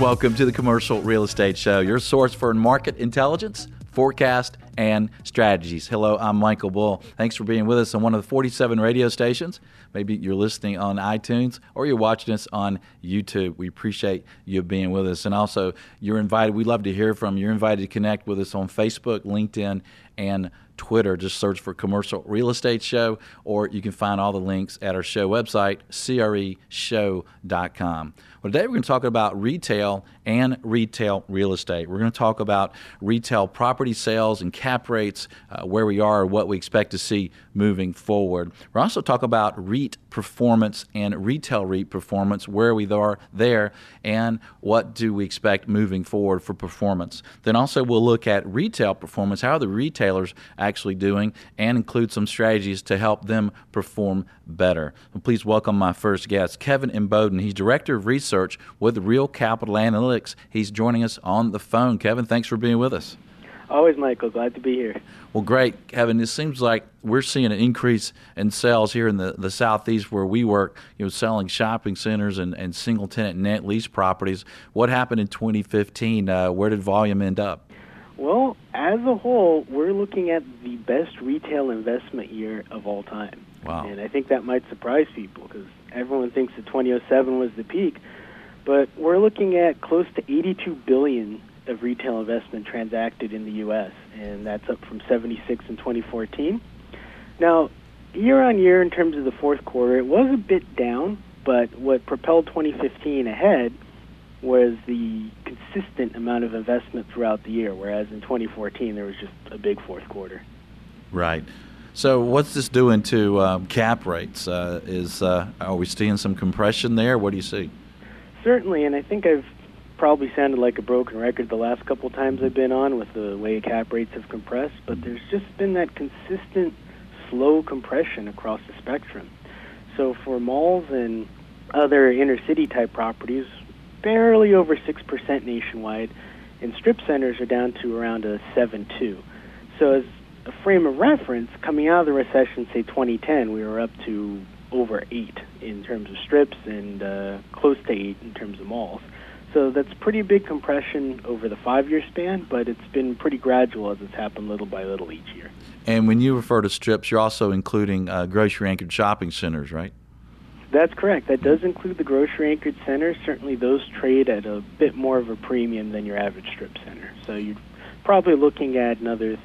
Welcome to the Commercial Real Estate Show, your source for market intelligence, forecast, and strategies. Hello, I'm Michael Bull. Thanks for being with us on one of the 47 radio stations. Maybe you're listening on iTunes or you're watching us on YouTube. We appreciate you being with us. And also, you're invited, we love to hear from you. You're invited to connect with us on Facebook, LinkedIn, and Twitter. Just search for Commercial Real Estate Show, or you can find all the links at our show website, creshow.com. Today we're going to talk about retail and retail real estate. We're going to talk about retail property sales and cap rates, uh, where we are, what we expect to see moving forward. We're also talk about REIT performance and retail REIT performance, where we are there, and what do we expect moving forward for performance. Then also we'll look at retail performance, how are the retailers actually doing, and include some strategies to help them perform better. please welcome my first guest, Kevin Imboden. He's Director of Research with Real Capital Analytics. He's joining us on the phone. Kevin, thanks for being with us. Always, Michael. Glad to be here. Well, great, Kevin. It seems like we're seeing an increase in sales here in the, the southeast where we work. You know, selling shopping centers and, and single tenant net lease properties. What happened in 2015? Uh, where did volume end up? Well, as a whole, we're looking at the best retail investment year of all time. Wow. And I think that might surprise people because everyone thinks that 2007 was the peak, but we're looking at close to 82 billion of retail investment transacted in the U.S., and that's up from 76 in 2014. Now, year on year, in terms of the fourth quarter, it was a bit down, but what propelled 2015 ahead was the consistent amount of investment throughout the year, whereas in 2014 there was just a big fourth quarter. Right. So, what's this doing to um, cap rates? Uh, is uh, are we seeing some compression there? What do you see? Certainly, and I think I've probably sounded like a broken record the last couple times I've been on with the way cap rates have compressed, but there's just been that consistent slow compression across the spectrum. So for malls and other inner city type properties, barely over 6% nationwide, and strip centers are down to around a 7.2. So as a frame of reference, coming out of the recession, say 2010, we were up to over 8 in terms of strips and uh, close to 8 in terms of malls. So that's pretty big compression over the five year span, but it's been pretty gradual as it's happened little by little each year. And when you refer to strips, you're also including uh, grocery anchored shopping centers, right? That's correct. That does include the grocery anchored centers. Certainly, those trade at a bit more of a premium than your average strip center. So you're probably looking at another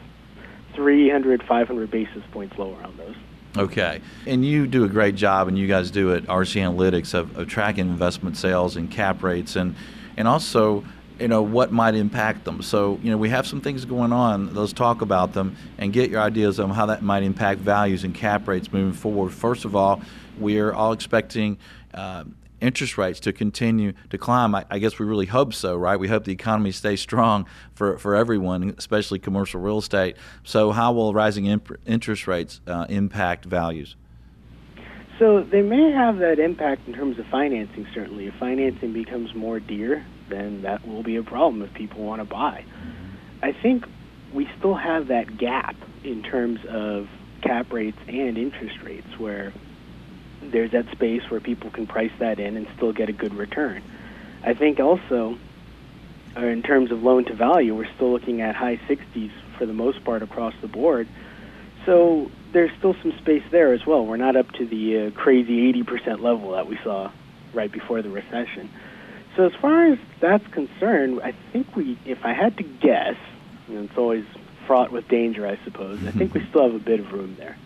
300, 500 basis points lower on those. Okay. And you do a great job, and you guys do at RC Analytics of, of tracking investment sales and cap rates, and and also you know what might impact them. So you know we have some things going on. Let's talk about them and get your ideas on how that might impact values and cap rates moving forward. First of all, we're all expecting. Uh, interest rates to continue to climb. I, I, guess we really hope so, right? We hope the economy stays strong for, for everyone, especially commercial real estate. So, how will rising imp- interest rates uh, impact values? So, they may have that impact in terms of financing, certainly. If financing becomes more dear, then that will be a problem if people want to buy. I think we still have that gap in terms of cap rates and interest rates where there's that space where people can price that in and still get a good return. I think also, uh, in terms of loan to value, we're still looking at high 60s for the most part across the board. So there's still some space there as well. We're not up to the uh, crazy 80% level that we saw right before the recession. So as far as that's concerned, I think we, if I had to guess, and it's always fraught with danger, I suppose. I think we still have a bit of room there.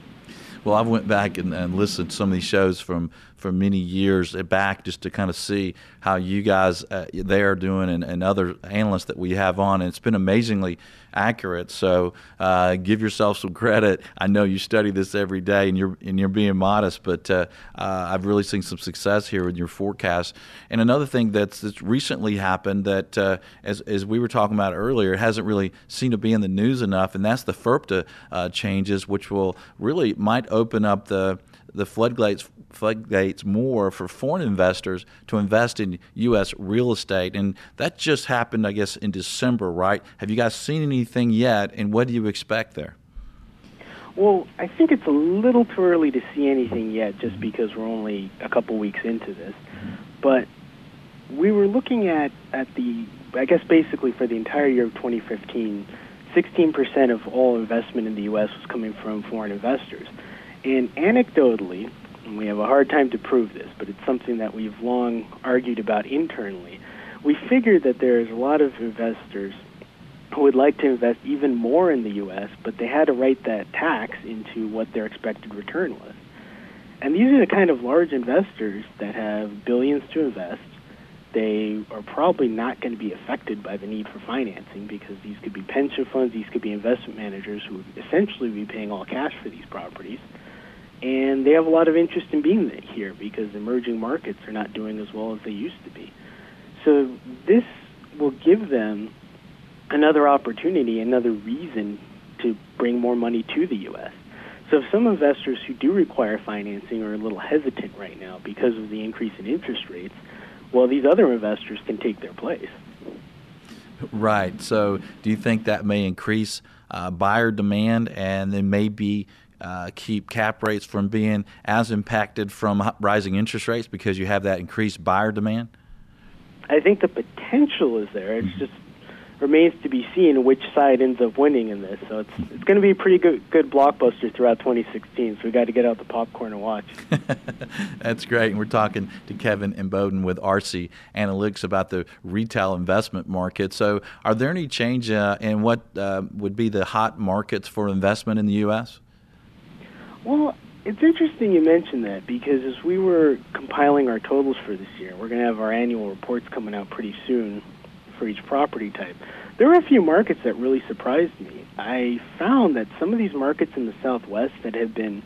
Well, I went back and, and listened to some of these shows from from many years back just to kind of see how you guys uh, they are doing and, and other analysts that we have on. And it's been amazingly accurate. So uh, give yourself some credit. I know you study this every day, and you're and you're being modest, but uh, uh, I've really seen some success here with your forecast. And another thing that's, that's recently happened that, uh, as as we were talking about earlier, hasn't really seemed to be in the news enough, and that's the FIRPTA uh, changes, which will really might open up the the floodgates floodgates more for foreign investors to invest in U.S. real estate, and that just happened, I guess, in December, right? Have you guys seen anything yet, and what do you expect there? Well, I think it's a little too early to see anything yet, just because we're only a couple weeks into this. But we were looking at, at the, I guess basically for the entire year of 2015, 16% of all investment in the U.S. was coming from foreign investors. And anecdotally, and we have a hard time to prove this, but it's something that we've long argued about internally, we figured that there's a lot of investors who would like to invest even more in the U.S., but they had to write that tax into what their expected return was. And these are the kind of large investors that have billions to invest. They are probably not going to be affected by the need for financing because these could be pension funds, these could be investment managers who would essentially be paying all cash for these properties. And they have a lot of interest in being here because emerging markets are not doing as well as they used to be. So this will give them another opportunity, another reason to bring more money to the U.S. So if some investors who do require financing are a little hesitant right now because of the increase in interest rates, well, these other investors can take their place. Right. So do you think that may increase uh, buyer demand and then maybe uh, keep cap rates from being as impacted from rising interest rates because you have that increased buyer demand? I think the potential is there. It mm-hmm. just remains to be seen which side ends up winning in this. So it's it's going to be a pretty good good blockbuster throughout 2016. So we got to get out the popcorn and watch. That's great. And we're talking to Kevin Imboden with RC Analytics about the retail investment market. So are there any change uh, in what uh, would be the hot markets for investment in the U.S.? Well, it's interesting you mentioned that because as we were compiling our totals for this year, we're going to have our annual reports coming out pretty soon for each property type. There were a few markets that really surprised me. I found that some of these markets in the Southwest that have been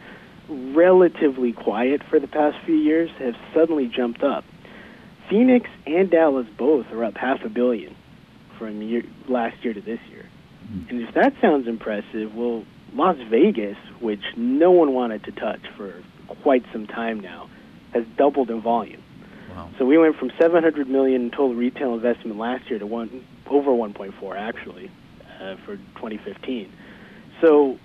relatively quiet for the past few years have suddenly jumped up. Phoenix and Dallas both are up half a billion from year, last year to this year. Mm-hmm. And if that sounds impressive, well, Las Vegas, which no one wanted to touch for quite some time now, has doubled in volume. Wow. So we went from 700 million in total retail investment last year to one over 1.4 actually uh, for 2015. So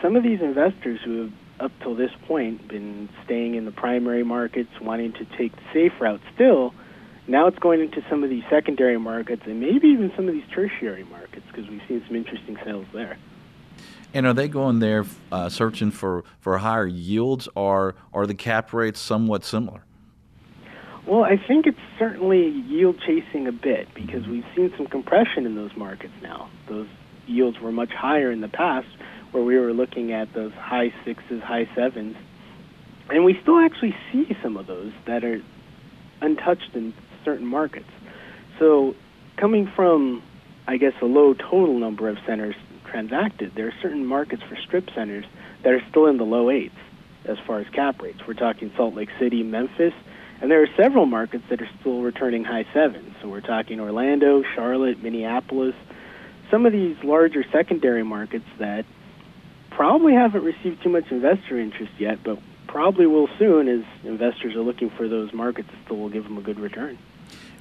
some of these investors who have up till this point been staying in the primary markets, wanting to take the safe route still, now it's going into some of these secondary markets and maybe even some of these tertiary markets because we've seen some interesting sales there. And are they going there uh, searching for, for higher yields, or are the cap rates somewhat similar? Well, I think it's certainly yield chasing a bit because we've seen some compression in those markets now. Those yields were much higher in the past where we were looking at those high sixes, high sevens. And we still actually see some of those that are untouched in certain markets. So, coming from, I guess, a low total number of centers transacted, there are certain markets for strip centers that are still in the low eights as far as cap rates. We're talking Salt Lake City, Memphis and there are several markets that are still returning high sevens. So we're talking Orlando, Charlotte, Minneapolis, some of these larger secondary markets that probably haven't received too much investor interest yet, but probably will soon as investors are looking for those markets that still will give them a good return.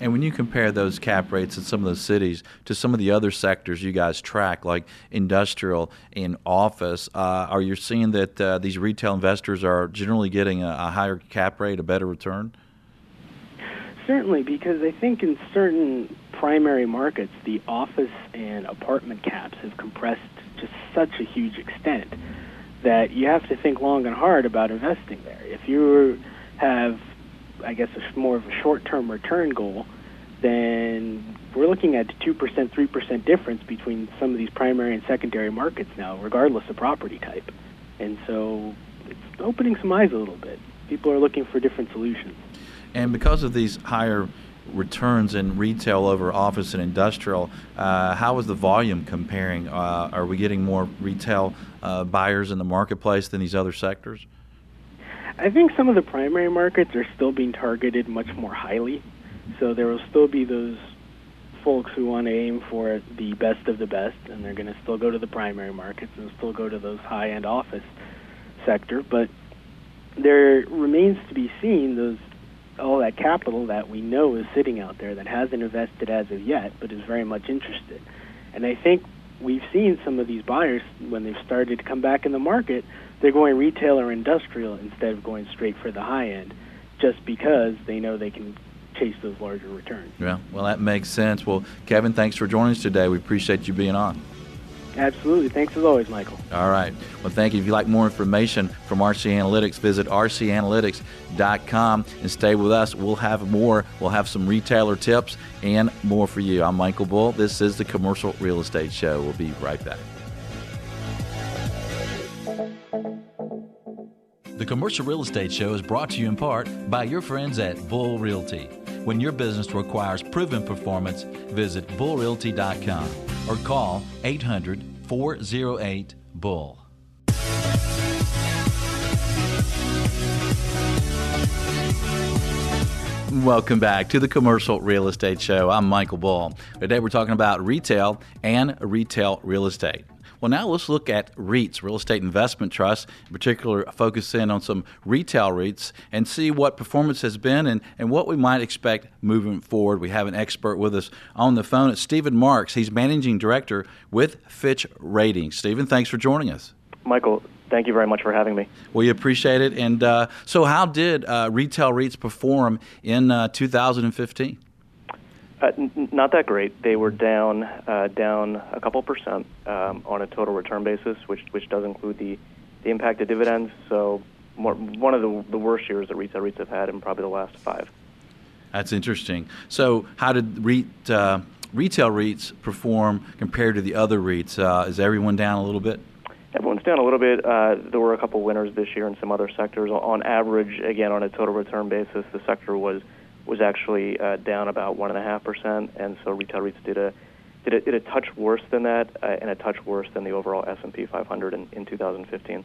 And when you compare those cap rates in some of those cities to some of the other sectors you guys track, like industrial and office, uh, are you seeing that uh, these retail investors are generally getting a, a higher cap rate, a better return? Certainly, because I think in certain primary markets, the office and apartment caps have compressed to such a huge extent that you have to think long and hard about investing there. If you have, I guess, a, more of a short-term return goal, then we're looking at 2%, 3% difference between some of these primary and secondary markets now, regardless of property type. And so it's opening some eyes a little bit. People are looking for different solutions. And because of these higher returns in retail over office and industrial, uh, how is the volume comparing? Uh, are we getting more retail uh, buyers in the marketplace than these other sectors? I think some of the primary markets are still being targeted much more highly. So there will still be those folks who want to aim for the best of the best, and they're going to still go to the primary markets and still go to those high end office sector. But there remains to be seen those all that capital that we know is sitting out there that hasn't invested as of yet, but is very much interested. And I think we've seen some of these buyers when they've started to come back in the market, they're going retail or industrial instead of going straight for the high end, just because they know they can chase those larger returns. Yeah, well, that makes sense. Well, Kevin, thanks for joining us today. We appreciate you being on. Absolutely. Thanks as always, Michael. All right. Well, thank you. If you'd like more information from RC Analytics, visit rcanalytics.com and stay with us. We'll have more. We'll have some retailer tips and more for you. I'm Michael Bull. This is the Commercial Real Estate Show. We'll be right back. The Commercial Real Estate Show is brought to you in part by your friends at Bull Realty. When your business requires proven performance, visit bullrealty.com or call 800 408 Bull. Welcome back to the Commercial Real Estate Show. I'm Michael Bull. Today we're talking about retail and retail real estate. Well, now let's look at REITs, real estate investment trusts, in particular, focus in on some retail REITs and see what performance has been and, and what we might expect moving forward. We have an expert with us on the phone. It's Stephen Marks. He's managing director with Fitch Ratings. Stephen, thanks for joining us. Michael, thank you very much for having me. We appreciate it. And uh, so, how did uh, retail REITs perform in uh, 2015? Uh, n- not that great. They were down uh, down a couple percent um, on a total return basis, which which does include the the impact of dividends. So more, one of the the worst years that retail REITs have had in probably the last five. That's interesting. So how did REIT, uh, retail REITs perform compared to the other REITs? Uh, is everyone down a little bit? Everyone's down a little bit. Uh, there were a couple winners this year in some other sectors. On average, again on a total return basis, the sector was was actually uh, down about one and a half percent, and so retail REITs did a did a, did a touch worse than that, uh, and a touch worse than the overall S and P 500 in, in 2015.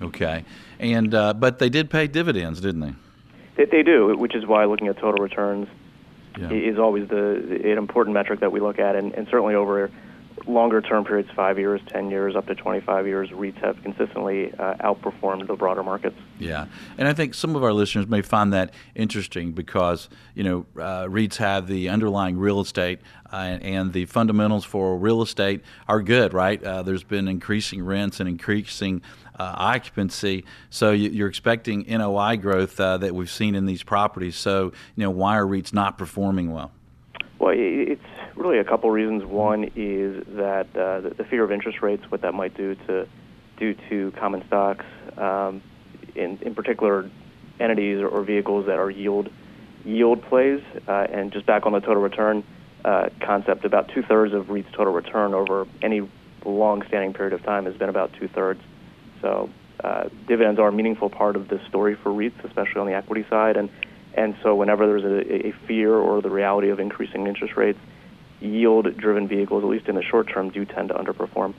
Okay, and uh, but they did pay dividends, didn't they? They, they do, which is why looking at total returns Yeah. is always the an important metric that we look at, and, and certainly over longer term periods, five years, ten years, up to 25 years, REITs have consistently uh, outperformed the broader markets. Yeah, and I think some of our listeners may find that interesting because you know uh, REITs have the underlying real estate uh, and the fundamentals for real estate are good, right? Uh, there's been increasing rents and increasing uh, occupancy, so you, you're expecting NOI growth uh, that we've seen in these properties. So you know why are REITs not performing well? Well, it's really a couple reasons. One is that uh, the, the fear of interest rates, what that might do to do to common stocks, um, in in particular entities or, or vehicles that are yield yield plays. Uh, and just back on the total return uh, concept, about two thirds of REITs' total return over any long-standing period of time has been about two thirds. So uh, dividends are a meaningful part of the story for REITs, especially on the equity side. And and so whenever there's a, a fear or the reality of increasing interest rates, yield-driven vehicles, at least in the short term, do tend to underperform.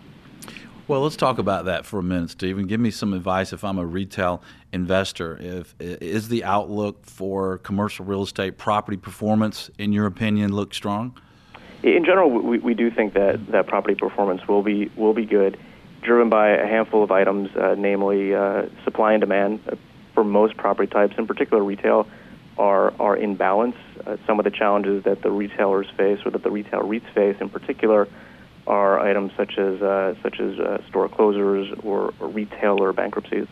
Well, let's talk about that for a minute, Stephen. Give me some advice if I'm a retail investor. If is the outlook for commercial real estate property performance, in your opinion, look strong? In general, we, we do think that, that property performance will be will be good, driven by a handful of items, uh, namely uh, supply and demand uh, for most property types, in particular retail, are are in balance. Uh, some of the challenges that the retailers face, or that the retail REITs face, in particular, are items such as uh, such as uh, store closures or, or retailer bankruptcies.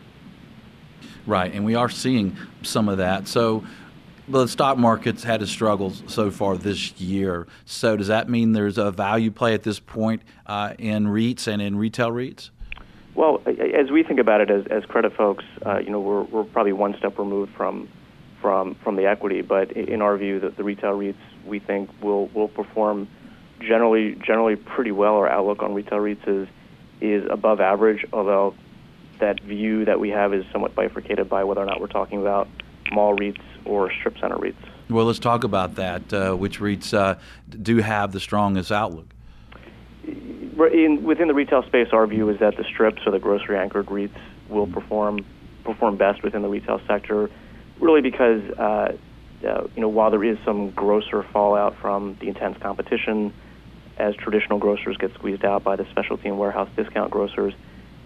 Right, and we are seeing some of that. So the stock market's had its struggles so far this year. So does that mean there's a value play at this point uh, in REITs and in retail REITs? Well, as we think about it as, as credit folks, uh, you know, we're, we're probably one step removed from from from the equity, but in our view, that the retail REITs we think will will perform generally generally pretty well. Our outlook on retail REITs is is above average, although that view that we have is somewhat bifurcated by whether or not we're talking about mall REITs or strip center REITs. Well, let's talk about that. Uh, which REITs uh, do have the strongest outlook? In, within the retail space, our view is that the strips or the grocery anchored REITs will perform perform best within the retail sector, really because uh, uh, you know while there is some grocer fallout from the intense competition, as traditional grocers get squeezed out by the specialty and warehouse discount grocers,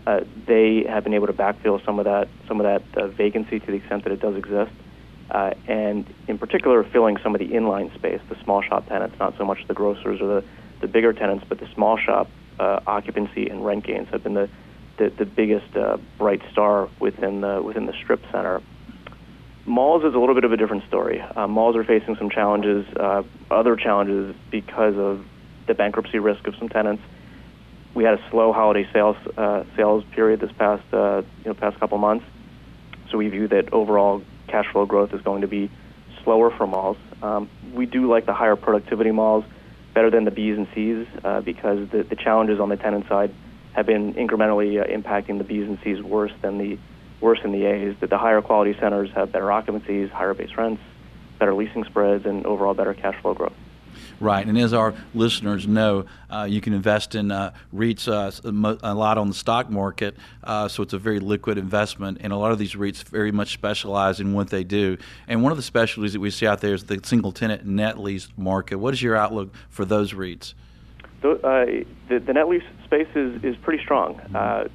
uh, they have been able to backfill some of that some of that uh, vacancy to the extent that it does exist, uh, and in particular filling some of the inline space, the small shop tenants, not so much the grocers or the, the bigger tenants, but the small shop uh, occupancy and rent gains have been the the, the biggest bright star within the within the strip center. Malls is a little bit of a different story. Uh, malls are facing some challenges, uh, other challenges because of the bankruptcy risk of some tenants. We had a slow holiday sales uh, sales period this past uh, you know past couple months, so we view that overall cash flow growth is going to be slower for malls. Um, we do like the higher productivity malls better than the B's and C's uh, because the, the challenges on the tenant side have been incrementally uh, impacting the B's and C's worse than the worse in the A's. That the higher quality centers have better occupancies, higher base rents, better leasing spreads, and overall better cash flow growth. Right, and as our listeners know, uh, you can invest in uh, REITs uh, a lot on the stock market, uh, so it's a very liquid investment. And a lot of these REITs very much specialize in what they do. And one of the specialties that we see out there is the single tenant net lease market. What is your outlook for those REITs? The, uh, the, the, net lease space is, is pretty strong. Uh,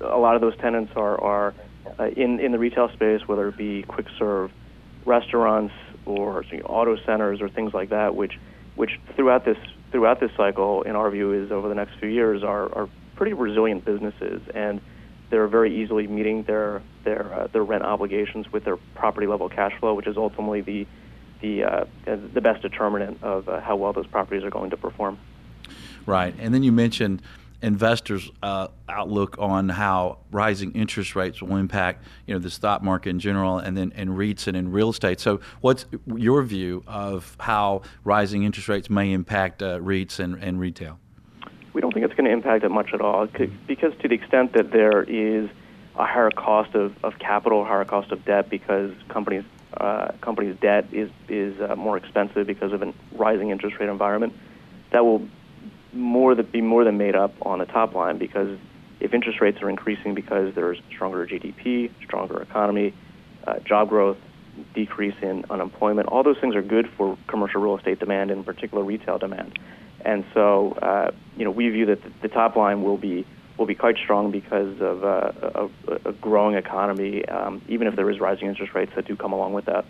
a lot of those tenants are, are in, in the retail space, whether it be quick serve restaurants or you know, auto centers or things like that, which which throughout this throughout this cycle, in our view, is over the next few years are, are pretty resilient businesses, and they're very easily meeting their their uh, their rent obligations with their property level cash flow, which is ultimately the the uh, the best determinant of uh, how well those properties are going to perform. Right, and then you mentioned investors' uh, outlook on how rising interest rates will impact you know the stock market in general, and then in REITs and in real estate. So, what's your view of how rising interest rates may impact uh, REITs and, and retail? We don't think it's going to impact it much at all, because to the extent that there is a higher cost of, of capital, higher cost of debt, because companies uh, companies' debt is is uh, more expensive because of a rising interest rate environment. That will more that be more than made up on the top line because if interest rates are increasing because there's stronger GDP, stronger economy, uh, job growth, decrease in unemployment, all those things are good for commercial real estate demand, and in particular retail demand. And so, uh, you know, we view that the, the, top line will be will be quite strong because of uh, a, a, growing economy, um, even if there is rising interest rates that do come along with that.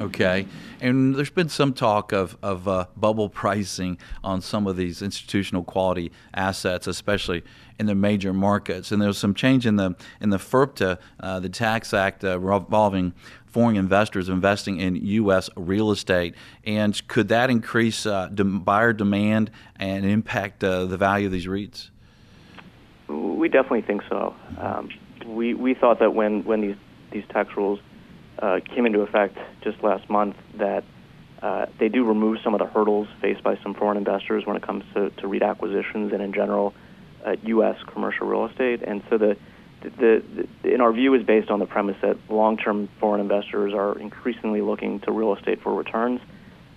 Okay, and there's been some talk of of uh, bubble pricing on some of these institutional quality assets, especially in the major markets. And there's some change in the in the FIRPTA, uh, the Tax Act uh, involving foreign investors investing in U.S. real estate. And could that increase uh, buyer demand and impact uh, the value of these REITs? We definitely think so. Um, we we thought that when when these these tax rules uh, came into effect just last month that uh, they do remove some of the hurdles faced by some foreign investors when it comes to, to REIT acquisitions and in general uh, U.S. commercial real estate. And so the, the, the, in our view is based on the premise that long-term foreign investors are increasingly looking to real estate for returns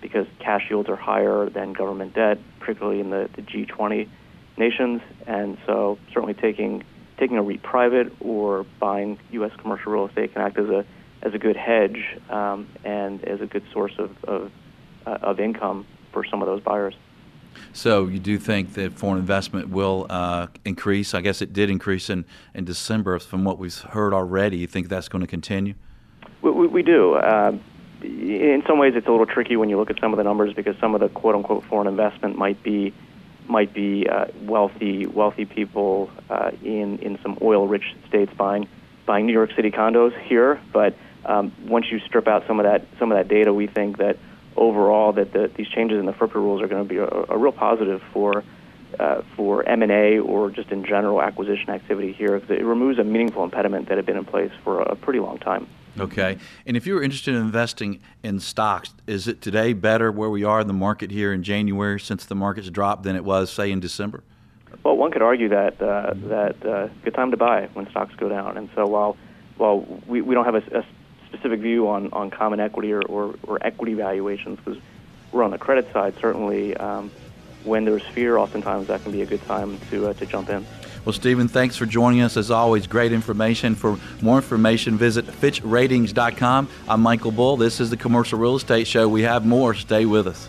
because cash yields are higher than government debt, particularly in the, the G20 nations. And so certainly taking taking a REIT private or buying U.S. commercial real estate can act as a as a good hedge um, and as a good source of of, uh, of, income for some of those buyers. So you do think that foreign investment will uh, increase? I guess it did increase in, in December from what we've heard already. You think that's going to continue? We, we, we do. Uh, in some ways, it's a little tricky when you look at some of the numbers because some of the quote unquote foreign investment might be might be uh, wealthy wealthy people uh, in in some oil rich states buying buying New York City condos here, but um, once you strip out some of that some of that data, we think that overall that the, these changes in the FIRPTA rules are going to be a, a real positive for uh, for M&A or just in general acquisition activity here because it removes a meaningful impediment that had been in place for a, pretty long time. Okay. And if you were interested in investing in stocks, is it today better where we are in the market here in January since the market's dropped than it was, say, in December? Well, one could argue that uh, that uh, good time to buy when stocks go down. And so while while we, we don't have a, a specific view on, on common equity or, or, or equity valuations because we're on the credit side. Certainly, um, when there's fear, oftentimes that can be a good time to, uh, to jump in. Well, Stephen, thanks for joining us. As always, great information. For more information, visit FitchRatings.com. I'm Michael Bull. This is the Commercial Real Estate Show. We have more. Stay with us.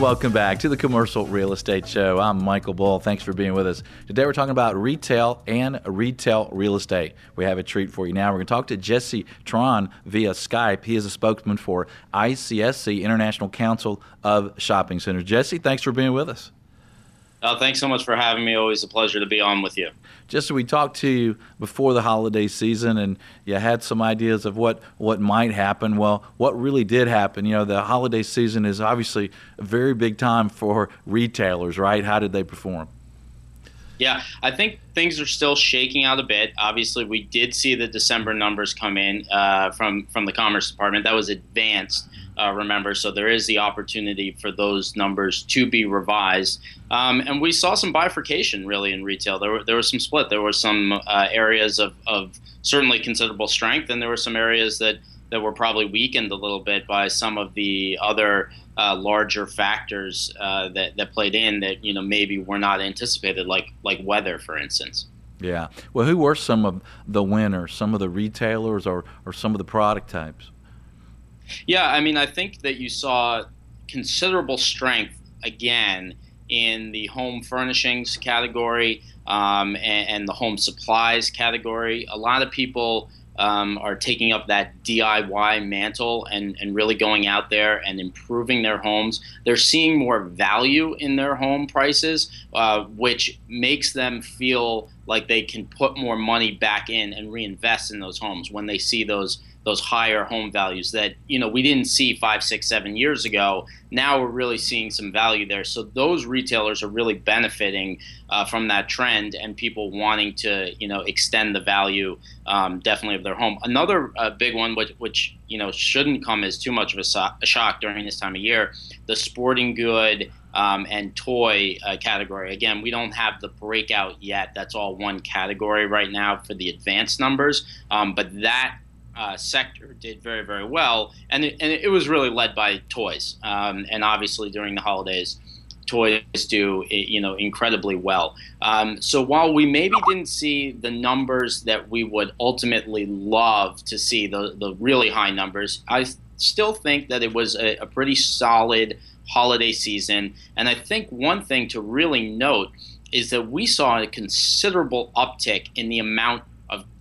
Welcome back to the Commercial Real Estate Show. I'm Michael Bull. Thanks for being with us. Today we're talking about retail and retail real estate. We have a treat for you now. We're going to talk to Jesse Tron via Skype. He is a spokesman for ICSC, International Council of Shopping Centers. Jesse, thanks for being with us. Oh, thanks so much for having me. Always a pleasure to be on with you. Just we talked to you before the holiday season, and you had some ideas of what what might happen. Well, what really did happen? You know, the holiday season is obviously a very big time for retailers, right? How did they perform? Yeah, I think things are still shaking out a bit. Obviously, we did see the December numbers come in uh, from from the Commerce Department. That was advanced uh, remember. So there is the opportunity for those numbers to be revised. Um, and we saw some bifurcation really in retail. There, were, there was some split. There were some uh, areas of, of certainly considerable strength, and there were some areas that, that were probably weakened a little bit by some of the other uh, larger factors uh, that, that played in that you know maybe were not anticipated, like like weather, for instance. Yeah. Well, who were some of the winners? Some of the retailers, or or some of the product types? Yeah, I mean, I think that you saw considerable strength again in the home furnishings category um, and, and, the home supplies category. A lot of people um, are taking up that DIY mantle and, and really going out there and improving their homes. They're seeing more value in their home prices, uh, which makes them feel like they can put more money back in and reinvest in those homes when they see those those higher home values that you know we didn't see five, six, seven years ago. Now we're really seeing some value there. So those retailers are really benefiting uh, from that trend and people wanting to you know extend the value um, definitely of their home. Another uh, big one, which, which you know shouldn't come as too much of a, so- a shock during this time of year, the sporting good. Um, and toy uh, category. Again, we don't have the breakout yet. That's all one category right now for the advanced numbers. Um, but that uh, sector did very, very well, and it, and it was really led by toys. Um, and obviously, during the holidays, toys do you know incredibly well. Um, so while we maybe didn't see the numbers that we would ultimately love to see, the the really high numbers, I still think that it was a, a pretty solid holiday season. And I think one thing to really note is that we saw a considerable uptick in the amount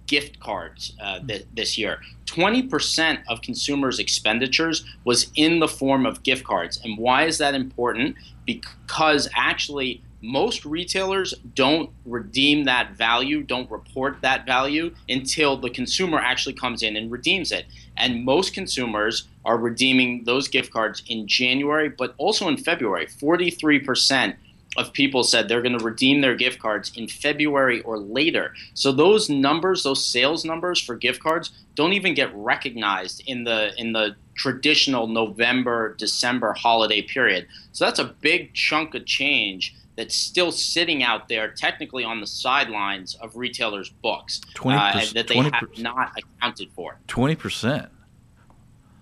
gift cards uh, th- this year. 20% of consumers' expenditures was in the form of gift cards. And why is that important? Because actually, most retailers don't redeem that value, don't report that value until the consumer actually comes in and redeems it. And most consumers are redeeming those gift cards in January, but also in February. 43% of people said they're going to redeem their gift cards in February or later. So those numbers, those sales numbers for gift cards don't even get recognized in the in the traditional November December holiday period. So that's a big chunk of change that's still sitting out there technically on the sidelines of retailers' books uh, that they 20. have not accounted for. 20%.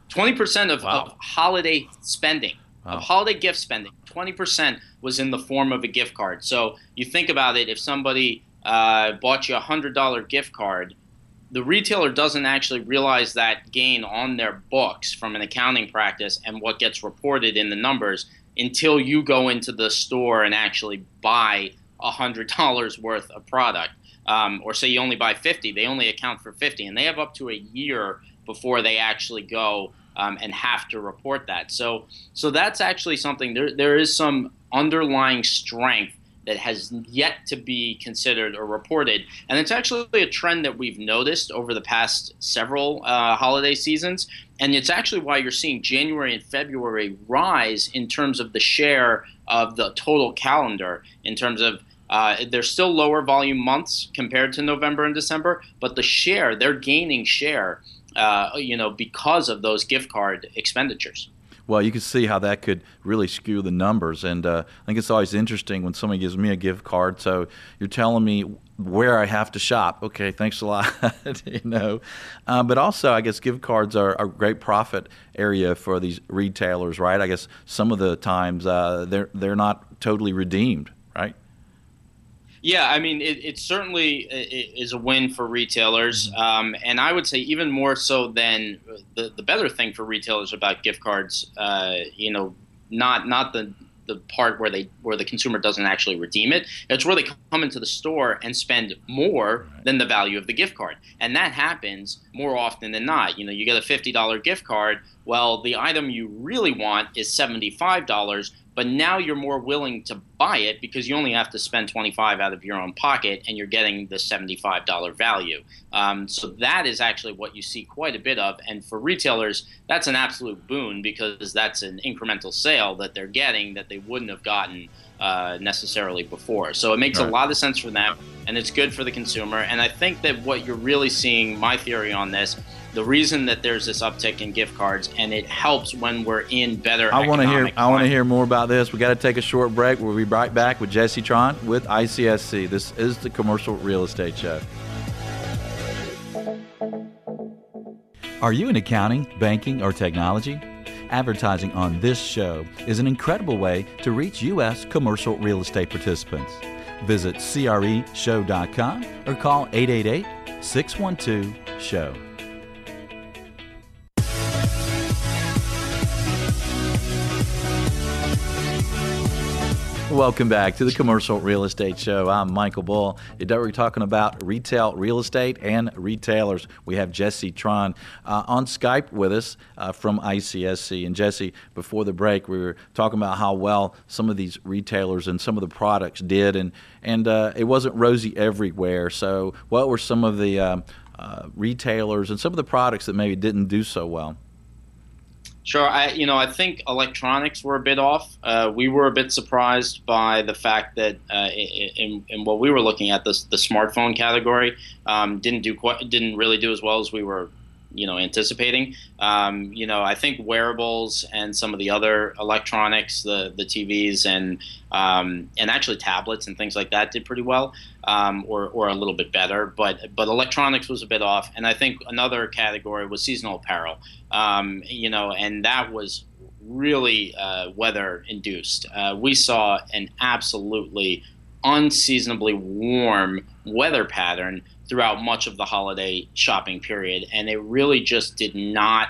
20% of, wow. of holiday spending wow. of holiday gift spending, 20% was in the form of a gift card. So you think about it, if somebody uh, bought you a $100 gift card, the retailer doesn't actually realize that gain on their books from an accounting practice and what gets reported in the numbers until you go into the store and actually buy $100 worth of product. Um, or say you only buy 50, they only account for 50, and they have up to a year before they actually go um, and have to report that. So, so that's actually something. There, there is some underlying strength that has yet to be considered or reported, and it's actually a trend that we've noticed over the past several uh, holiday seasons. And it's actually why you're seeing January and February rise in terms of the share of the total calendar. In terms of uh, they're still lower volume months compared to November and December, but the share they're gaining share uh, you know, because of those gift card expenditures. Well, you can see how that could really skew the numbers, and uh, I think it's always interesting when somebody gives me a gift card. So you're telling me where I have to shop. Okay, thanks a lot. you know, uh, but also I guess gift cards are a great profit area for these retailers, right? I guess some of the times uh, they're they're not totally redeemed, right? Yeah, I mean, it, it certainly is a win for retailers, mm-hmm. um, and I would say even more so than the the better thing for retailers about gift cards. Uh, you know, not not the the part where they where the consumer doesn't actually redeem it. It's where they come into the store and spend more than the value of the gift card, and that happens more often than not. You know, you get a fifty dollar gift card. Well, the item you really want is seventy five dollars, but now you're more willing to buy it because you only have to spend 25 out of your own pocket and you're getting the $75 value um, so that is actually what you see quite a bit of and for retailers that's an absolute boon because that's an incremental sale that they're getting that they wouldn't have gotten uh, necessarily before so it makes right. a lot of sense for them and it's good for the consumer and i think that what you're really seeing my theory on this the reason that there's this uptick in gift cards, and it helps when we're in better. I want to hear. I want to hear more about this. We got to take a short break. We'll be right back with Jesse Tron with ICSC. This is the Commercial Real Estate Show. Are you in accounting, banking, or technology? Advertising on this show is an incredible way to reach U.S. commercial real estate participants. Visit CREshow.com or call 888 612 SHOW. Welcome back to the Commercial Real Estate Show. I'm Michael Bull. Today we're talking about retail real estate and retailers. We have Jesse Tron uh, on Skype with us uh, from ICSC. And Jesse, before the break, we were talking about how well some of these retailers and some of the products did, and and uh, it wasn't rosy everywhere. So, what were some of the um, uh, retailers and some of the products that maybe didn't do so well? Sure. I, you know, I think electronics were a bit off. Uh, we were a bit surprised by the fact that uh, in, in, what we were looking at, the, the smartphone category um, didn't do quite, didn't really do as well as we were you know anticipating. Um, you know, I think wearables and some of the other electronics, the the TVs and um, and actually tablets and things like that did pretty well, um, or or a little bit better. But but electronics was a bit off, and I think another category was seasonal apparel. Um, you know, and that was really uh, weather induced. Uh, we saw an absolutely unseasonably warm weather pattern throughout much of the holiday shopping period, and it really just did not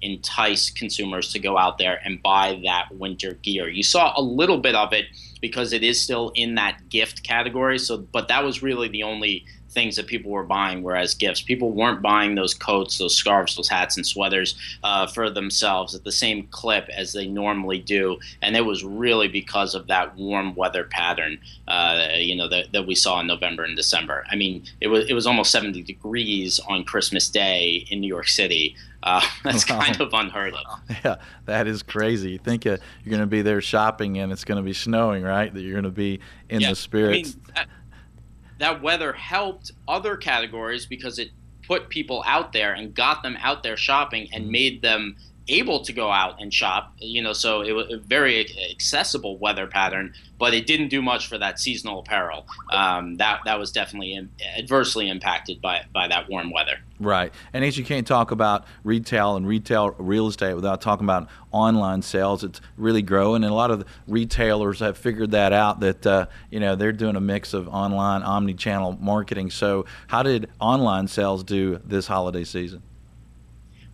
entice consumers to go out there and buy that winter gear. You saw a little bit of it because it is still in that gift category. So, but that was really the only things that people were buying were as gifts. People weren't buying those coats, those scarves, those hats and sweaters uh, for themselves at the same clip as they normally do, and it was really because of that warm weather pattern, uh, you know, that, that we saw in November and December. I mean, it was it was almost 70 degrees on Christmas Day in New York City. Uh, that's wow. kind of unheard of. Yeah, that is crazy. You think uh, you're going to be there shopping and it's going to be snowing, right? That you're going to be in yeah. the spirits. I mean, that weather helped other categories because it put people out there and got them out there shopping and mm-hmm. made them able to go out and shop. You know, so it was a very accessible weather pattern, but it didn't do much for that seasonal apparel. Um, that that was definitely in, adversely impacted by by that warm weather. Right, and as you can't talk about retail and retail real estate without talking about online sales. It's really growing, and a lot of retailers have figured that out. That uh, you know they're doing a mix of online, omni-channel marketing. So, how did online sales do this holiday season?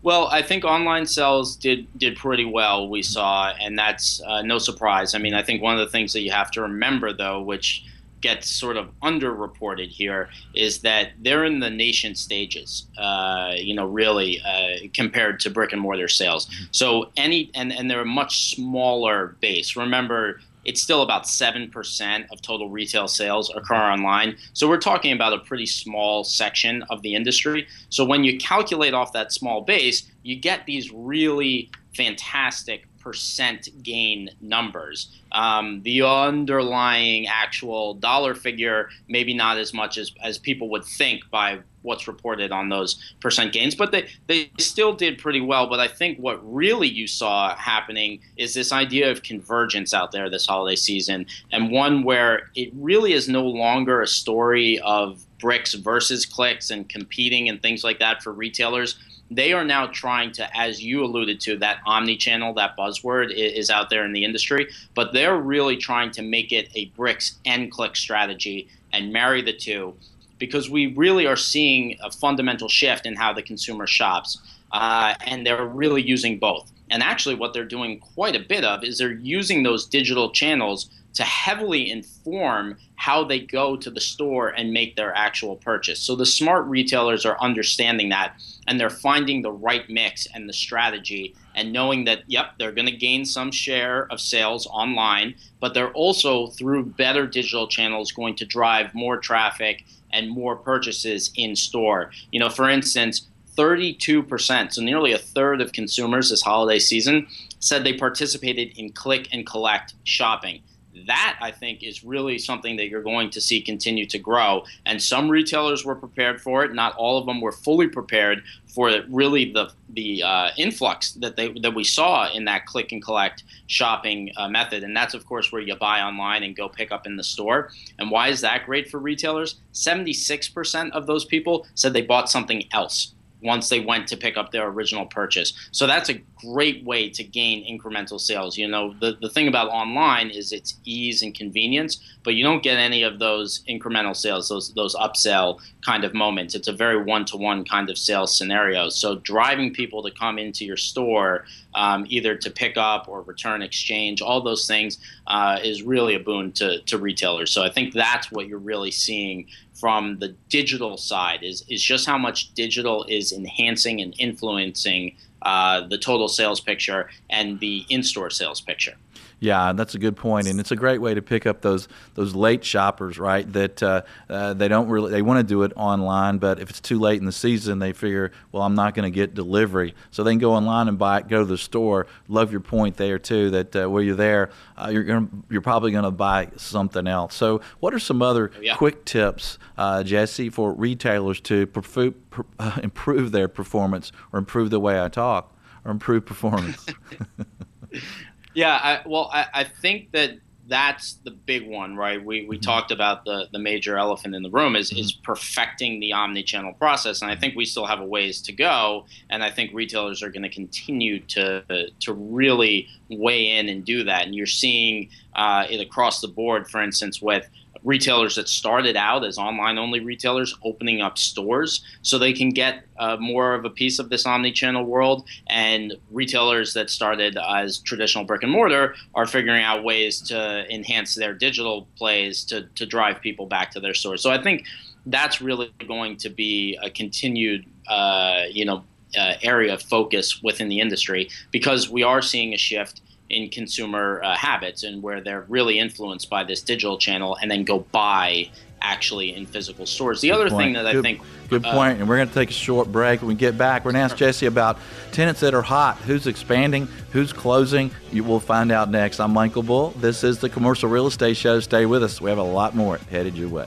Well, I think online sales did did pretty well. We saw, and that's uh, no surprise. I mean, I think one of the things that you have to remember, though, which gets sort of underreported here, is that they're in the nation stages. Uh, you know, really uh, compared to brick and mortar sales. So any and and they're a much smaller base. Remember, it's still about 7% of total retail sales occur online. So we're talking about a pretty small section of the industry. So when you calculate off that small base, you get these really fantastic percent gain numbers. Um, the underlying actual dollar figure, maybe not as much as, as people would think by what's reported on those percent gains, but they, they still did pretty well. But I think what really you saw happening is this idea of convergence out there this holiday season, and one where it really is no longer a story of bricks versus clicks and competing and things like that for retailers they are now trying to, as you alluded to, that omni-channel, that buzzword is out there in the industry, but they're really trying to make it a bricks and click strategy and marry the two because we really are seeing a fundamental shift in how the consumer shops. Uh, and they're really using both. And actually, what they're doing quite a bit of is they're using those digital channels to heavily inform how they go to the store and make their actual purchase. So the smart retailers are understanding that and they're finding the right mix and the strategy and knowing that, yep, they're going to gain some share of sales online, but they're also, through better digital channels, going to drive more traffic and more purchases in store. You know, for instance, 32%, so nearly a third of consumers this holiday season, said they participated in click and collect shopping that I think is really something that you're going to see continue to grow. And some retailers were prepared for it. Not all of them were fully prepared for really the the uh, influx that they that we saw in that click and collect shopping uh, method. And that's of course where you buy online and go pick up in the store. And why is that great for retailers? Seventy six percent of those people said they bought something else once they went to pick up their original purchase. So that's a great way to gain incremental sales. You know, the, the thing about online is its ease and convenience, but you don't get any of those incremental sales, those those upsell kind of moments. It's a very one to one kind of sales scenario. So driving people to come into your store, um, either to pick up or return exchange, all those things uh, is really a boon to, to retailers. So I think that's what you're really seeing from the digital side is is just how much digital is enhancing and influencing uh, the total sales picture and the in-store sales picture. Yeah, that's a good point, and it's a great way to pick up those those late shoppers, right? That uh, uh, they don't really they want to do it online, but if it's too late in the season, they figure, well, I'm not going to get delivery, so they can go online and buy it, go to the store. Love your point there too, that uh, where you're there, uh, you're gonna, you're probably going to buy something else. So, what are some other oh, yeah. quick tips, uh, Jesse, for retailers to perfu- per, uh, improve their performance or improve the way I talk or improve performance? Yeah, I, well, I, I think that that's the big one, right? We, we mm-hmm. talked about the, the major elephant in the room is, mm-hmm. is perfecting the omni-channel process, and I think we still have a ways to go. And I think retailers are going to continue to to really weigh in and do that. And you're seeing uh, it across the board, for instance, with retailers that started out as online only retailers opening up stores so they can get uh, more of a piece of this omni-channel world. And retailers that started as traditional brick and mortar are figuring out ways to enhance their digital plays to, to drive people back to their stores. So i think that's really going to be a continued uh, you know uh, area of focus within the industry because we are seeing a shift in consumer uh, habits and where they're really influenced by this digital channel and then go buy actually in physical stores. The good other point. thing that good, I think good uh, point, and we're going to take a short break. When we get back, we're going to ask Jesse about tenants that are hot, who's expanding, who's closing. You will find out next. I'm Michael Bull. This is the Commercial Real Estate Show. Stay with us. We have a lot more headed your way.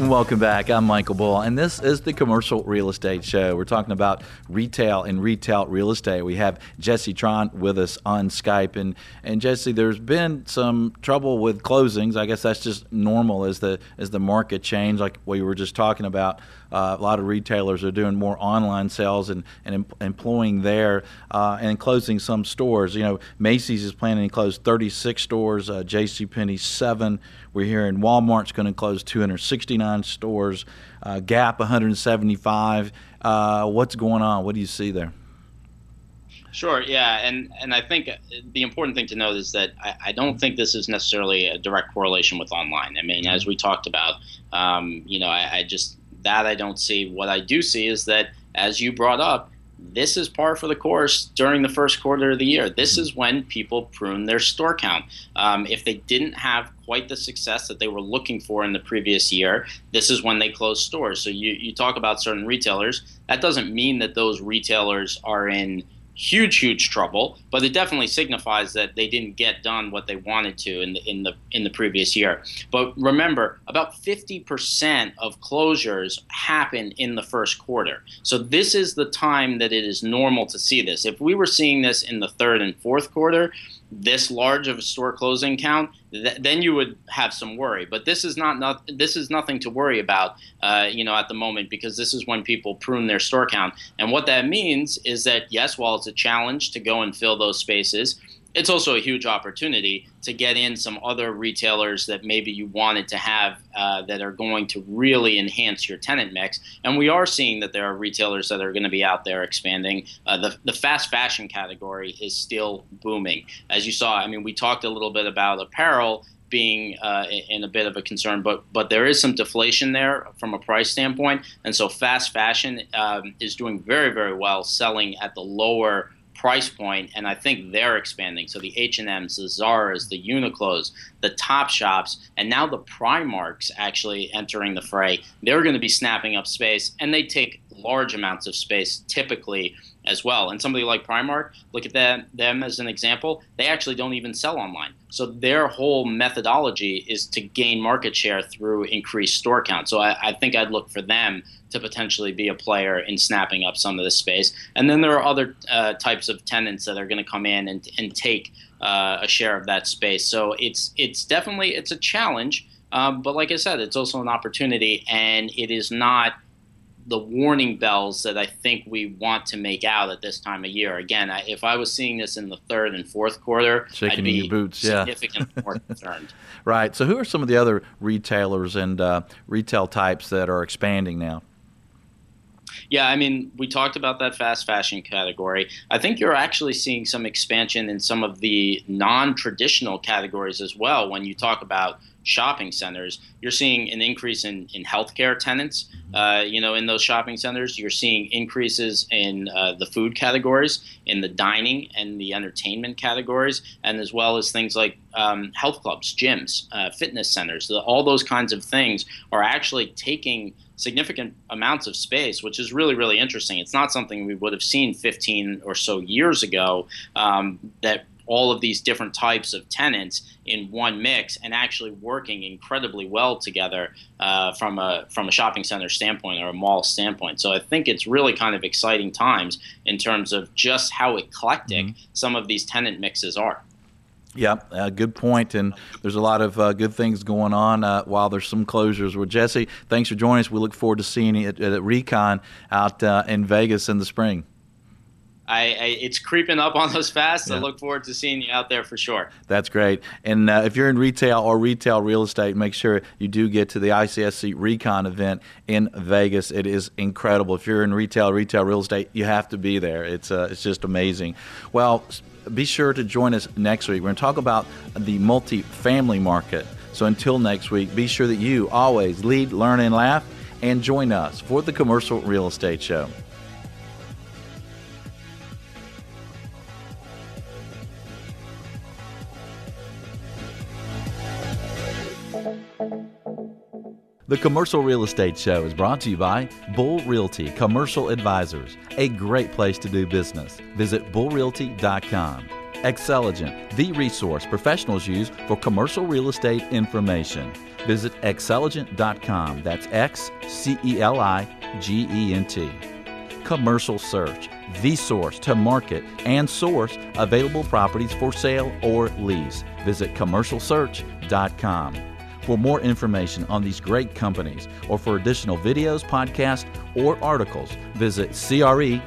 Welcome back. I'm Michael Bull, and this is the Commercial Real Estate Show. We're talking about retail and retail real estate. We have Jesse Tron with us on Skype, and and Jesse, there's been some trouble with closings. I guess that's just normal as the as the market change, like we were just talking about. Uh, a lot of retailers are doing more online sales and, and em- employing there uh, and closing some stores. You know, Macy's is planning to close 36 stores, uh, J.C. Penney seven. We're hearing Walmart's going to close 269 stores, uh, Gap 175. Uh, what's going on? What do you see there? Sure, yeah, and and I think the important thing to note is that I, I, don't think this is necessarily a direct correlation with online. I mean, as we talked about, um, you know, I, I, just that I don't see. What I do see is that, as you brought up, this is par for the course during the first quarter of the year. This is when people prune their store count. Um, if they didn't have quite the success that they were looking for in the previous year, this is when they close stores. So you, you talk about certain retailers. That doesn't mean that those retailers are in huge, huge trouble. But it definitely signifies that they didn't get done what they wanted to in the in the in the previous year. But remember, about 50% of closures happen in the first quarter. So this is the time that it is normal to see this. If we were seeing this in the third and fourth quarter, this large of a store closing count, th- then you would have some worry. But this is not, not this is nothing to worry about, uh, you know, at the moment because this is when people prune their store count. And what that means is that yes, while it's a challenge to go and fill those spaces, it's also a huge opportunity to get in some other retailers that maybe you wanted to have uh, that are going to really enhance your tenant mix. And we are seeing that there are retailers that are going to be out there expanding. Uh, the, the fast fashion category is still booming. As you saw, I mean, we talked a little bit about apparel being uh, in a bit of a concern, but but there is some deflation there from a price standpoint, and so fast fashion um, is doing very very well, selling at the lower price point, and I think they're expanding. So the H and M's, the Zara's, the Uniqlo's, the Top Shops, and now the Primarks actually entering the fray. They're going to be snapping up space, and they take large amounts of space typically as well. And somebody like Primark, look at them, them as an example. They actually don't even sell online. So their whole methodology is to gain market share through increased store count. So I, I think I'd look for them to potentially be a player in snapping up some of the space. And then there are other uh, types of tenants that are going to come in and, and take uh, a share of that space. So it's it's definitely it's a challenge, um, but like I said, it's also an opportunity, and it is not the warning bells that I think we want to make out at this time of year. Again, I, if I was seeing this in the third and fourth quarter, shaking I'd be your boots, yeah, significantly more concerned. right. So, who are some of the other retailers and uh, retail types that are expanding now? Yeah, I mean, we talked about that fast fashion category. I think you're actually seeing some expansion in some of the non traditional categories as well when you talk about shopping centers, you're seeing an increase in, in healthcare tenants. Uh, you know, in those shopping centers, you're seeing increases in uh, the food categories, in the dining and the entertainment categories, and as well as things like um, health clubs, gyms, uh, fitness centers. The, all those kinds of things are actually taking significant amounts of space, which is really, really interesting. It's not something we would have seen 15 or so years ago um, that all of these different types of tenants in one mix and actually working incredibly well together uh, from a from a shopping center standpoint or a mall standpoint. So I think it's really kind of exciting times in terms of just how eclectic mm-hmm. some of these tenant mixes are. Yeah, uh, good point. And there's a lot of uh, good things going on uh, while there's some closures. Well, Jesse, thanks for joining us. We look forward to seeing you at, at Recon out uh, in Vegas in the spring. I, I, it's creeping up on us fast. Yeah. I look forward to seeing you out there for sure. That's great. And uh, if you're in retail or retail real estate, make sure you do get to the ICSC Recon event in Vegas. It is incredible. If you're in retail, retail real estate, you have to be there. It's uh, it's just amazing. Well, be sure to join us next week. We're going to talk about the multi-family market. So until next week, be sure that you always lead, learn, and laugh, and join us for the Commercial Real Estate Show. The Commercial Real Estate Show is brought to you by Bull Realty Commercial Advisors, a great place to do business. Visit bullrealty.com. Xceligent, the resource professionals use for commercial real estate information. Visit xceligent.com. That's X C E L I G E N T. Commercial Search, the source to market and source available properties for sale or lease. Visit commercialsearch.com. For more information on these great companies or for additional videos, podcasts, or articles, visit creshow.com.